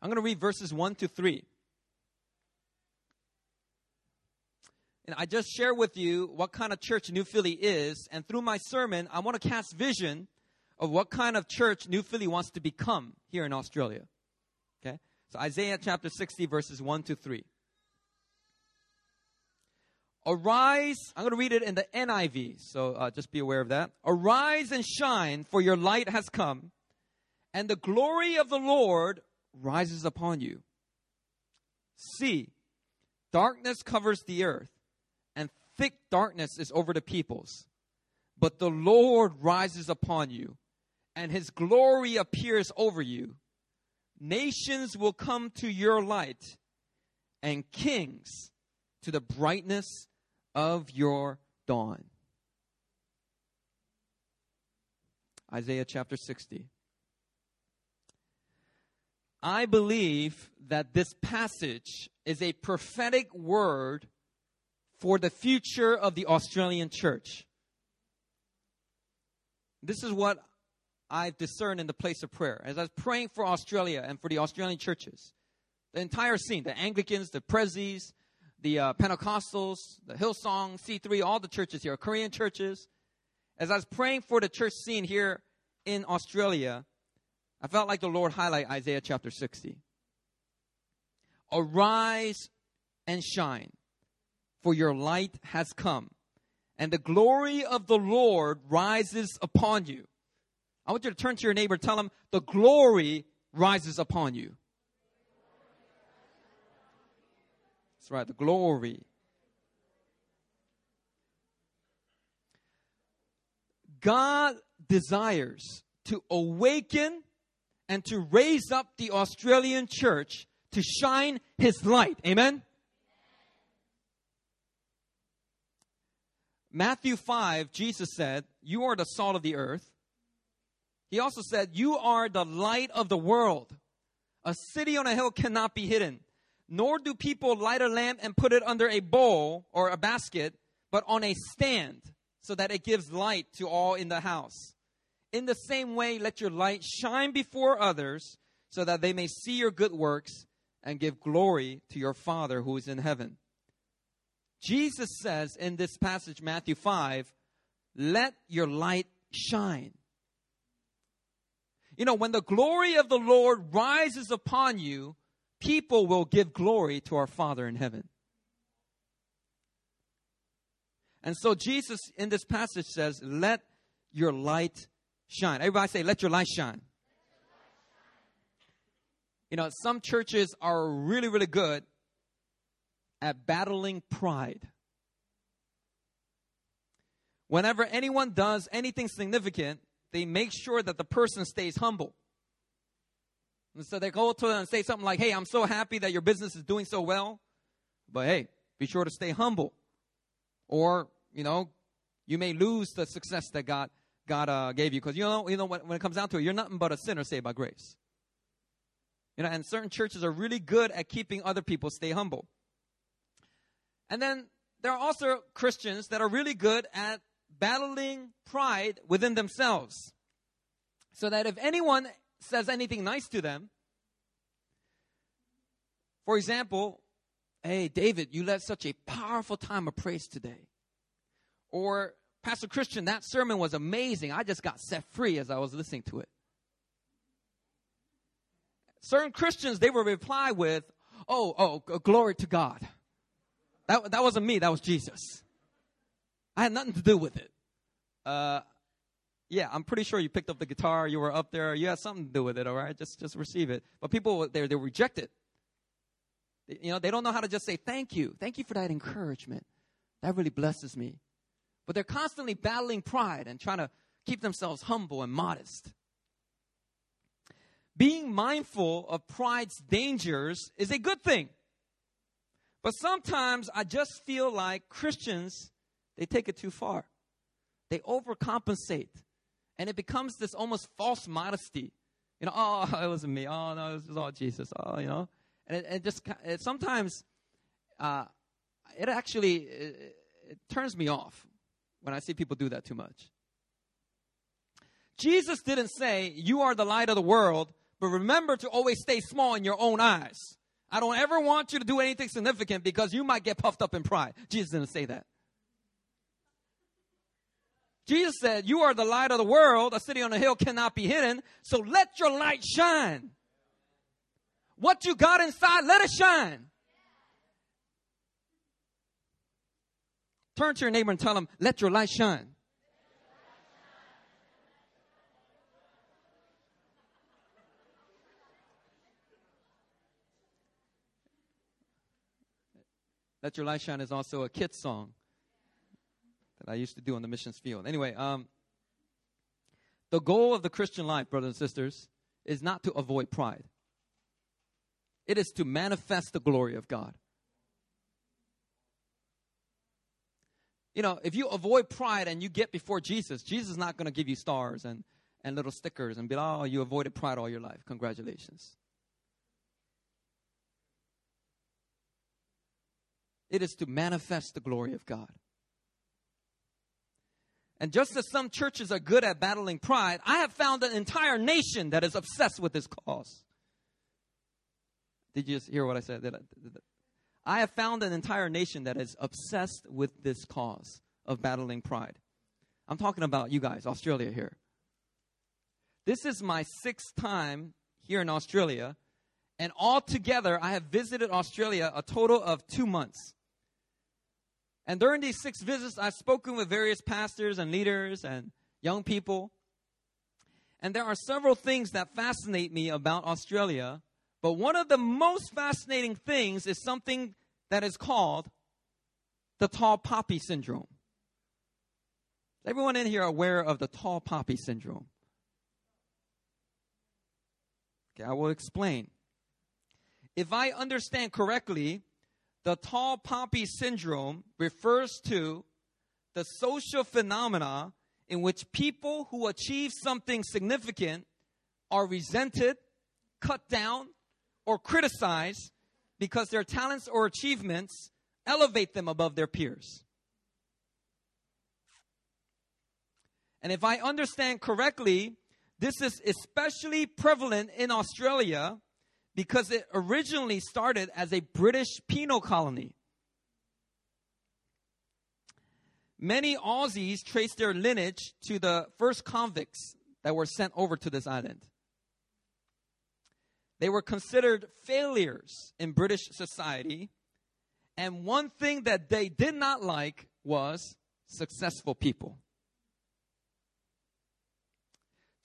I'm going to read verses 1 to 3. And I just share with you what kind of church New Philly is. And through my sermon, I want to cast vision of what kind of church New Philly wants to become here in Australia. Okay? So Isaiah chapter 60, verses 1 to 3. Arise, I'm going to read it in the NIV, so uh, just be aware of that. Arise and shine, for your light has come, and the glory of the Lord rises upon you. See, darkness covers the earth, thick darkness is over the peoples. But the Lord rises upon you, and his glory appears over you. Nations will come to your light, and kings to the brightness of your dawn. Isaiah chapter 60. I believe that this passage is a prophetic word for the future of the Australian church. This is what I've discerned in the place of prayer. As I was praying for Australia and for the Australian churches, the entire scene, the Anglicans, the Prezzies, the uh, Pentecostals, the Hillsong, C3, all the churches here, Korean churches. As I was praying for the church scene here in Australia, I felt like the Lord highlight Isaiah chapter 60. Arise and shine, for your light has come, and the glory of the Lord rises upon you. I want you to turn to your neighbor, tell him, the glory rises upon you. That's right, the glory. God desires to awaken and to raise up the Australian church to shine his light. Amen? Matthew 5, Jesus said, You are the salt of the earth. He also said, You are the light of the world. A city on a hill cannot be hidden nor do people light a lamp and put it under a bowl or a basket, but on a stand, so that it gives light to all in the house. In the same way, let your light shine before others, so that they may see your good works and give glory to your Father who is in heaven. Jesus says in this passage, Matthew 5, let your light shine. You know, when the glory of the Lord rises upon you, people will give glory to our Father in heaven. And so Jesus in this passage says, let your light shine. Everybody say, let your light shine. You know, some churches are really, really good at battling pride. Whenever anyone does anything significant, they make sure that the person stays humble. And so they go to them and say something like, Hey, I'm so happy that your business is doing so well, but hey, be sure to stay humble. Or, you know, you may lose the success that God, God uh, gave you. Because, you know, you know when, when it comes down to it, you're nothing but a sinner saved by grace. You know, and certain churches are really good at keeping other people stay humble. And then there are also Christians that are really good at battling pride within themselves. So that if anyone says anything nice to them, for example, hey, David, you led such a powerful time of praise today. Or, Pastor Christian, that sermon was amazing. I just got set free as I was listening to it. Certain Christians, they will reply with, oh, oh, glory to God. That, that wasn't me, that was Jesus. I had nothing to do with it. Uh, yeah, I'm pretty sure you picked up the guitar, you were up there, you had something to do with it, all right? Just, just receive it. But people, they, they reject it. You know, they don't know how to just say, thank you. Thank you for that encouragement. That really blesses me. But they're constantly battling pride and trying to keep themselves humble and modest. Being mindful of pride's dangers is a good thing. But sometimes I just feel like Christians, they take it too far. They overcompensate. And it becomes this almost false modesty. You know, oh, it wasn't me. Oh, no, it was all Jesus. Oh, you know. And it, it just, it sometimes, uh, it actually, it, it turns me off when I see people do that too much. Jesus didn't say, You are the light of the world, but remember to always stay small in your own eyes. I don't ever want you to do anything significant because you might get puffed up in pride. Jesus didn't say that. Jesus said, You are the light of the world. A city on a hill cannot be hidden. So let your light shine. What you got inside, let it shine. Turn to your neighbor and tell him, Let your light shine. Let Your Light Shine is also a kid's song that I used to do on the missions field. Anyway, um, the goal of the Christian life, brothers and sisters, is not to avoid pride. It is to manifest the glory of God. You know, if you avoid pride and you get before Jesus, Jesus is not going to give you stars and, and little stickers and be like, oh, you avoided pride all your life. Congratulations. It is to manifest the glory of God. And just as some churches are good at battling pride, I have found an entire nation that is obsessed with this cause. Did you just hear what I said? I, I have found an entire nation that is obsessed with this cause of battling pride. I'm talking about you guys, Australia here. This is my sixth time here in Australia, and altogether I have visited Australia a total of two months. And during these six visits, I've spoken with various pastors and leaders and young people. And there are several things that fascinate me about Australia. But one of the most fascinating things is something that is called the tall poppy syndrome. Is everyone in here aware of the tall poppy syndrome? Okay, I will explain. If I understand correctly, the tall poppy syndrome refers to the social phenomena in which people who achieve something significant are resented, cut down, or criticized because their talents or achievements elevate them above their peers. And if I understand correctly, this is especially prevalent in Australia because it originally started as a British penal colony. Many Aussies trace their lineage to the first convicts that were sent over to this island. They were considered failures in British society. And one thing that they did not like was successful people.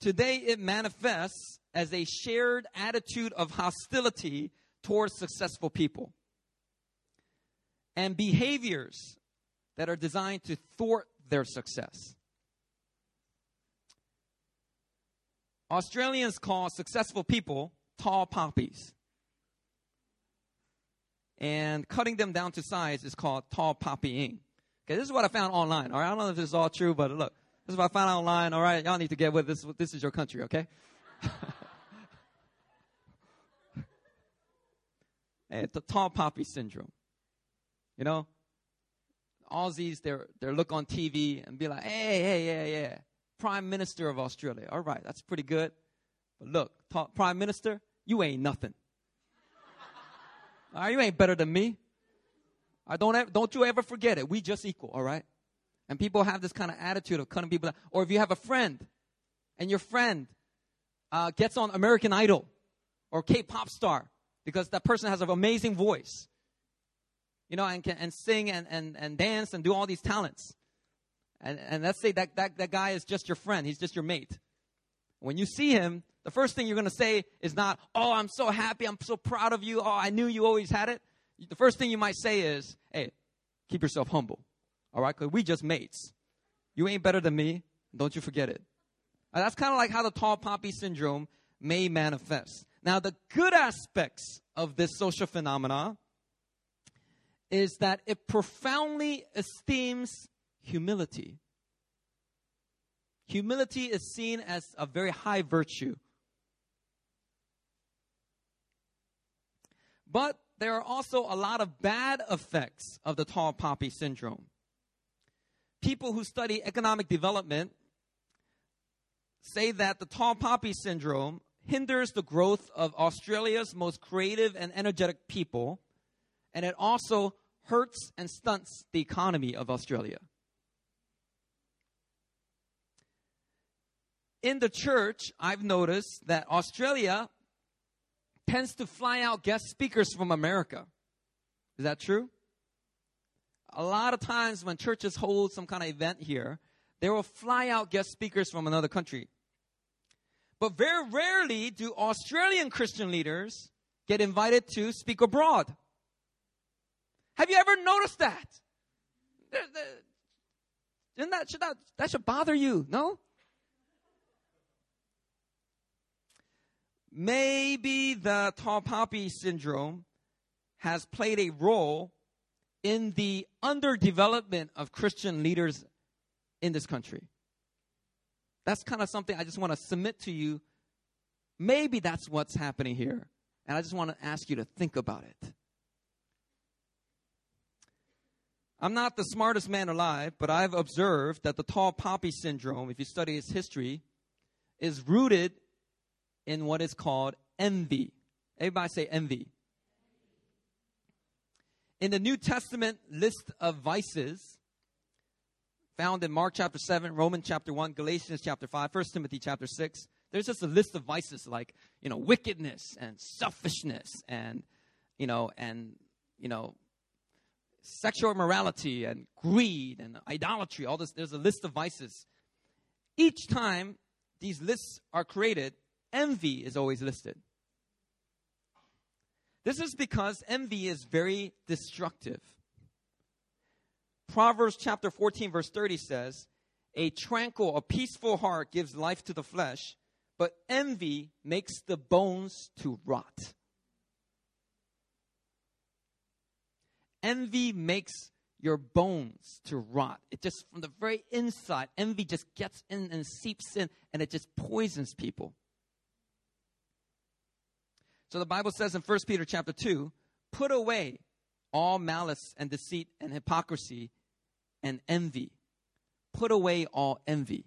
Today, it manifests as a shared attitude of hostility towards successful people and behaviors that are designed to thwart their success. Australians call successful people tall poppies. And cutting them down to size is called tall poppying. Okay, this is what I found online. All right, I don't know if this is all true, but look, this is what I found online. All right, y'all need to get with this. This is your country, okay? hey, the tall poppy syndrome. You know, Aussies, they're, they look on TV and be like, hey, hey, yeah, yeah, Prime Minister of Australia. All right, that's pretty good. But look, Prime Minister, you ain't nothing. all right, you ain't better than me. I don't ever, don't you ever forget it. We just equal, all right? And people have this kind of attitude of cutting people. Or if you have a friend and your friend uh, gets on American Idol or K-pop star because that person has an amazing voice you know, and can and sing and, and, and dance and do all these talents. And, and let's say that, that, that guy is just your friend, he's just your mate. When you see him, the first thing you're going to say is not, Oh, I'm so happy, I'm so proud of you, oh, I knew you always had it. The first thing you might say is, Hey, keep yourself humble. All right? Because we just mates. You ain't better than me. Don't you forget it. That's kind of like how the tall poppy syndrome may manifest. Now, the good aspects of this social phenomena is that it profoundly esteems humility. Humility is seen as a very high virtue. But there are also a lot of bad effects of the tall poppy syndrome. People who study economic development say that the tall poppy syndrome hinders the growth of Australia's most creative and energetic people and it also hurts and stunts the economy of Australia. In the church, I've noticed that Australia tends to fly out guest speakers from America. Is that true? A lot of times when churches hold some kind of event here, they will fly out guest speakers from another country. But very rarely do Australian Christian leaders get invited to speak abroad. Have you ever noticed that? Isn't that should that that should bother you? No. Maybe the tall poppy syndrome has played a role in the underdevelopment of Christian leaders in this country. That's kind of something I just want to submit to you. Maybe that's what's happening here. And I just want to ask you to think about it. I'm not the smartest man alive, but I've observed that the tall poppy syndrome, if you study its history, is rooted in what is called envy. Everybody say envy. In the New Testament list of vices, found in Mark chapter 7, Romans chapter 1, Galatians chapter 5, 1 Timothy chapter 6, there's just a list of vices like, you know, wickedness and selfishness and, you know, and, you know, sexual immorality and greed and idolatry, all this, there's a list of vices. Each time these lists are created, envy is always listed. This is because envy is very destructive. Proverbs chapter 14, verse 30 says, A tranquil, a peaceful heart gives life to the flesh, but envy makes the bones to rot. Envy makes your bones to rot. It just, from the very inside, envy just gets in and seeps in and it just poisons people. So the Bible says in 1 Peter chapter 2, put away all malice and deceit and hypocrisy and envy. Put away all envy.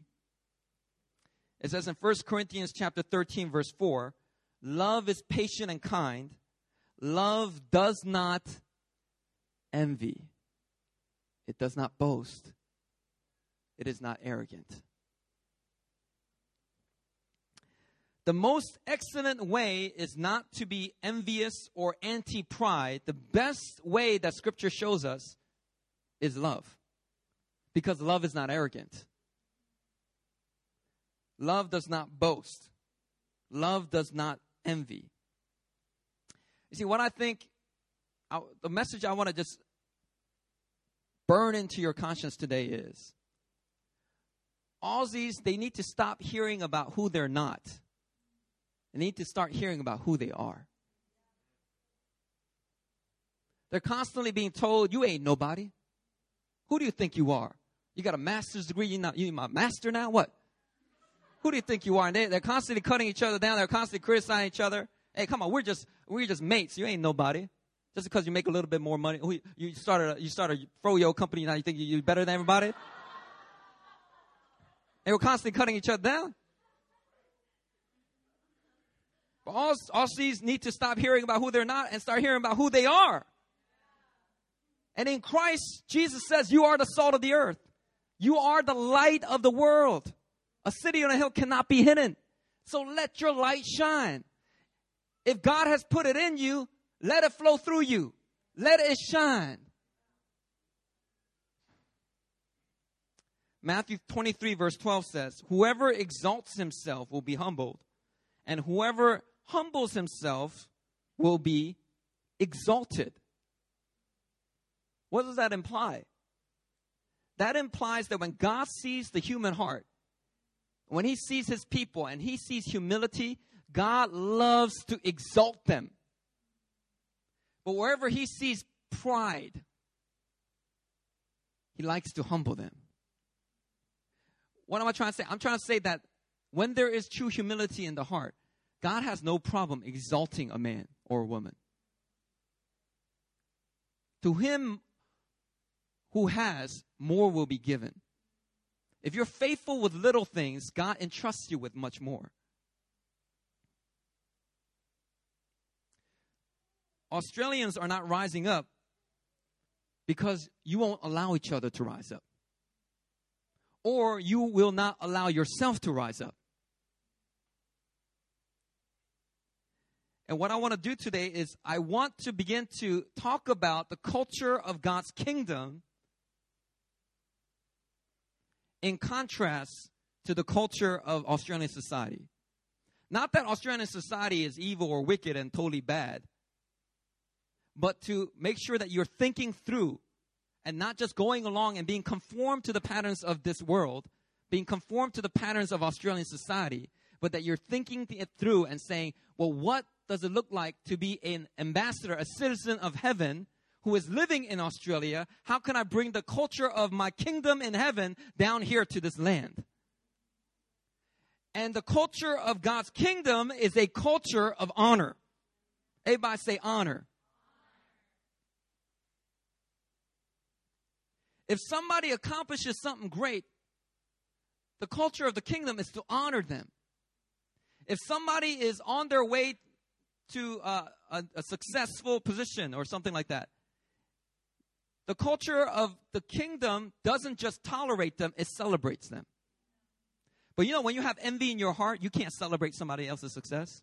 It says in 1 Corinthians chapter 13 verse 4, Love is patient and kind. Love does not envy. It does not boast. It is not arrogant. The most excellent way is not to be envious or anti pride. The best way that scripture shows us is love. Because love is not arrogant. Love does not boast. Love does not envy. You see, what I think, I, the message I want to just burn into your conscience today is Aussies, they need to stop hearing about who they're not. They need to start hearing about who they are. They're constantly being told, you ain't nobody. Who do you think you are? You got a master's degree, you're not, you my master now? What? Who do you think you are? And they, they're constantly cutting each other down. They're constantly criticizing each other. Hey, come on, we're just, we're just mates. You ain't nobody. Just because you make a little bit more money. You started, a, you started a froyo company now you think you're better than everybody? They were constantly cutting each other down. But all Aussies need to stop hearing about who they're not and start hearing about who they are. And in Christ, Jesus says, You are the salt of the earth. You are the light of the world. A city on a hill cannot be hidden. So let your light shine. If God has put it in you, let it flow through you. Let it shine. Matthew 23, verse 12 says, Whoever exalts himself will be humbled, and whoever humbles himself will be exalted. What does that imply? That implies that when God sees the human heart, when he sees his people and he sees humility, God loves to exalt them. But wherever he sees pride, he likes to humble them. What am I trying to say? I'm trying to say that when there is true humility in the heart, God has no problem exalting a man or a woman. To him who has, more will be given. If you're faithful with little things, God entrusts you with much more. Australians are not rising up because you won't allow each other to rise up. Or you will not allow yourself to rise up. And what I want to do today is I want to begin to talk about the culture of God's kingdom in contrast to the culture of Australian society. Not that Australian society is evil or wicked and totally bad, but to make sure that you're thinking through and not just going along and being conformed to the patterns of this world, being conformed to the patterns of Australian society, but that you're thinking it through and saying, well, what does it look like to be an ambassador, a citizen of heaven who is living in Australia? How can I bring the culture of my kingdom in heaven down here to this land? And the culture of God's kingdom is a culture of honor. Everybody say honor. If somebody accomplishes something great, the culture of the kingdom is to honor them. If somebody is on their way to uh, a, a successful position or something like that, the culture of the kingdom doesn't just tolerate them, it celebrates them. But you know, when you have envy in your heart, you can't celebrate somebody else's success.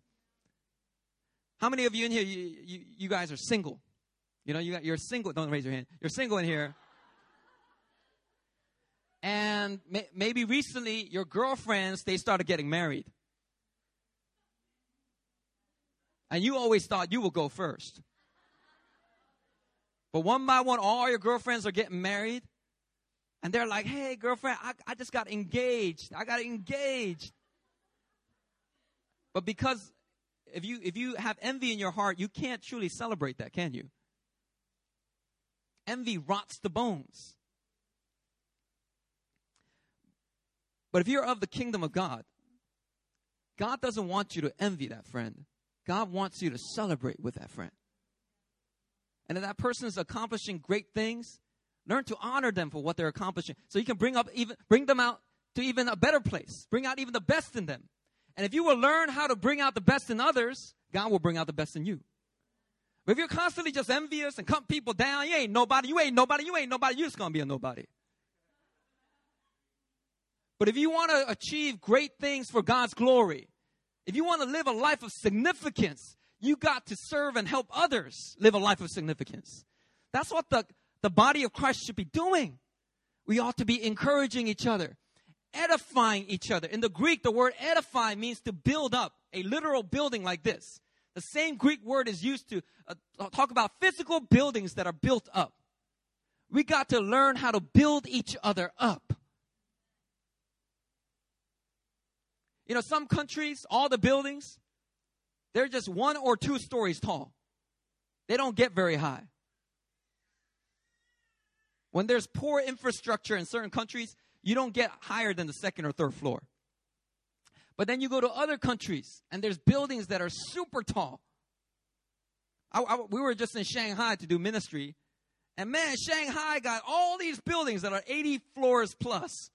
How many of you in here, you, you, you guys are single? You know, you got, you're single. Don't raise your hand. You're single in here. And may, maybe recently your girlfriends, they started getting married. And you always thought you would go first. But one by one, all your girlfriends are getting married. And they're like, hey, girlfriend, I, I just got engaged. I got engaged. But because if you if you have envy in your heart, you can't truly celebrate that, can you? Envy rots the bones. But if you're of the kingdom of God, God doesn't want you to envy that friend. God wants you to celebrate with that friend. And if that person is accomplishing great things, learn to honor them for what they're accomplishing. So you can bring up even bring them out to even a better place. Bring out even the best in them. And if you will learn how to bring out the best in others, God will bring out the best in you. But if you're constantly just envious and cut people down, you ain't nobody, you ain't nobody, you ain't nobody, you're just gonna be a nobody. But if you want to achieve great things for God's glory, if you want to live a life of significance, you got to serve and help others live a life of significance. That's what the, the body of Christ should be doing. We ought to be encouraging each other, edifying each other. In the Greek, the word edify means to build up a literal building like this. The same Greek word is used to uh, talk about physical buildings that are built up. We got to learn how to build each other up. You know, some countries, all the buildings, they're just one or two stories tall. They don't get very high. When there's poor infrastructure in certain countries, you don't get higher than the second or third floor. But then you go to other countries and there's buildings that are super tall. I, I, we were just in Shanghai to do ministry. And man, Shanghai got all these buildings that are 80 floors plus.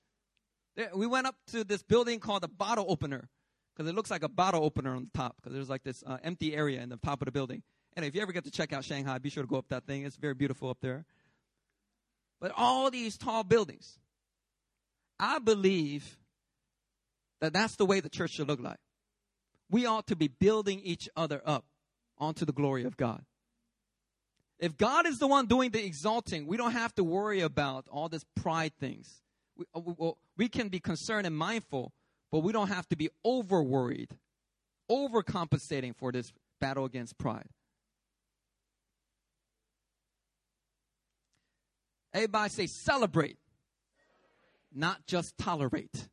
We went up to this building called the bottle opener because it looks like a bottle opener on the top because there's like this uh, empty area in the top of the building. And if you ever get to check out Shanghai, be sure to go up that thing. It's very beautiful up there. But all these tall buildings, I believe that that's the way the church should look like. We ought to be building each other up onto the glory of God. If God is the one doing the exalting, we don't have to worry about all this pride things. We, uh, we can be concerned and mindful, but we don't have to be over worried, overcompensating for this battle against pride. Everybody say celebrate, not just tolerate.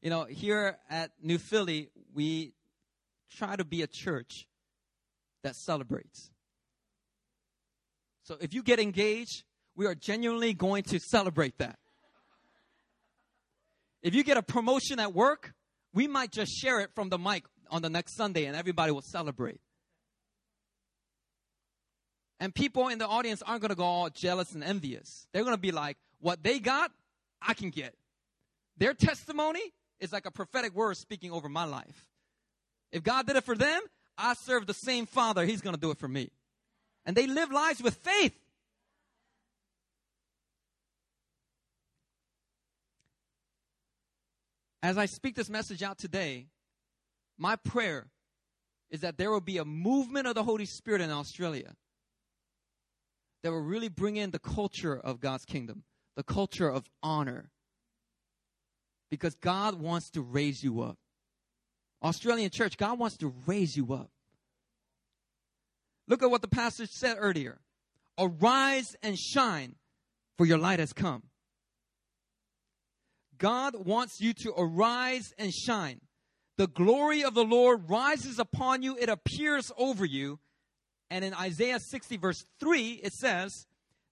You know, here at New Philly, we try to be a church that celebrates. So if you get engaged, we are genuinely going to celebrate that. If you get a promotion at work, we might just share it from the mic on the next Sunday and everybody will celebrate. And people in the audience aren't going to go all jealous and envious. They're going to be like, what they got, I can get. Their testimony is like a prophetic word speaking over my life. If God did it for them, I serve the same Father. He's going to do it for me. And they live lives with faith. As I speak this message out today, my prayer is that there will be a movement of the Holy Spirit in Australia that will really bring in the culture of God's kingdom, the culture of honor. Because God wants to raise you up. Australian church, God wants to raise you up. Look at what the passage said earlier. Arise and shine, for your light has come. God wants you to arise and shine. The glory of the Lord rises upon you, it appears over you. And in Isaiah 60, verse 3, it says,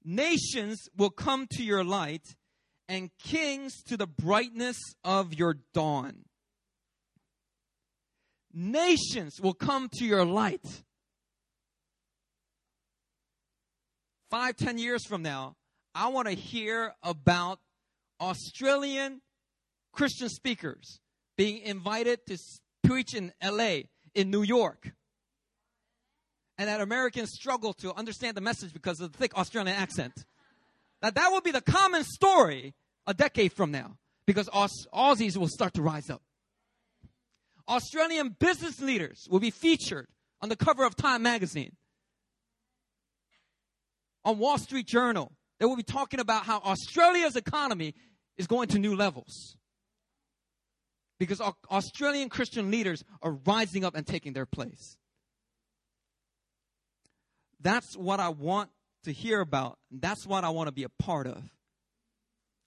Nations will come to your light, and kings to the brightness of your dawn. Nations will come to your light. Five, ten years from now, I want to hear about Australian Christian speakers being invited to preach in LA, in New York. And that Americans struggle to understand the message because of the thick Australian accent. That that will be the common story a decade from now because Aus- Aussies will start to rise up. Australian business leaders will be featured on the cover of Time magazine. On Wall Street Journal, they will be talking about how Australia's economy is going to new levels. Because Australian Christian leaders are rising up and taking their place. That's what I want to hear about. That's what I want to be a part of.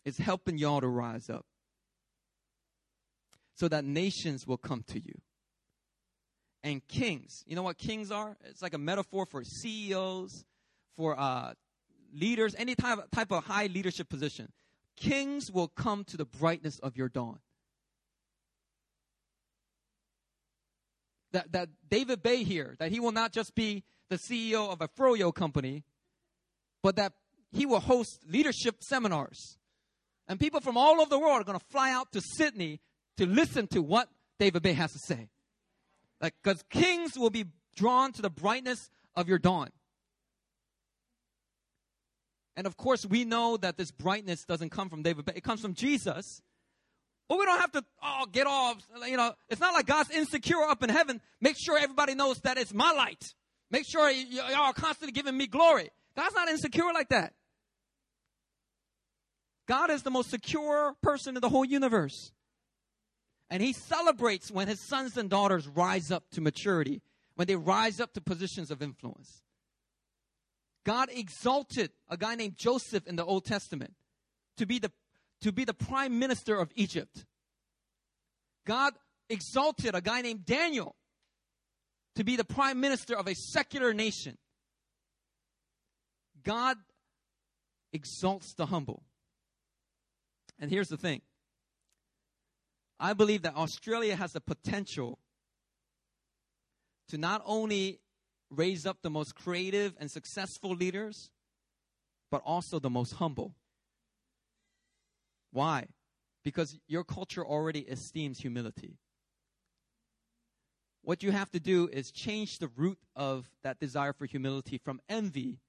Is helping y'all to rise up. So that nations will come to you. And kings, you know what kings are? It's like a metaphor for CEOs, for uh, leaders, any type, type of high leadership position. Kings will come to the brightness of your dawn. That, that David Bay here, that he will not just be the CEO of a froyo company, but that he will host leadership seminars. And people from all over the world are going to fly out to Sydney to listen to what David Bay has to say. Like, because kings will be drawn to the brightness of your dawn. And of course, we know that this brightness doesn't come from David but it comes from Jesus. But we don't have to oh, get off. You know, it's not like God's insecure up in heaven. Make sure everybody knows that it's my light. Make sure y'all are constantly giving me glory. God's not insecure like that. God is the most secure person in the whole universe. And he celebrates when his sons and daughters rise up to maturity, when they rise up to positions of influence. God exalted a guy named Joseph in the Old Testament to be the, to be the prime minister of Egypt. God exalted a guy named Daniel to be the prime minister of a secular nation. God exalts the humble. And here's the thing I believe that Australia has the potential to not only raise up the most creative and successful leaders, but also the most humble. Why? Because your culture already esteems humility. What you have to do is change the root of that desire for humility from envy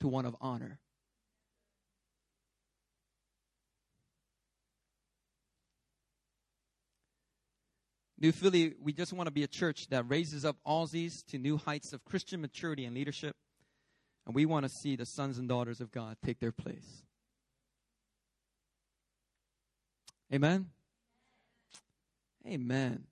to one of honor. New Philly, we just want to be a church that raises up Aussies to new heights of Christian maturity and leadership. And we want to see the sons and daughters of God take their place. Amen? Amen.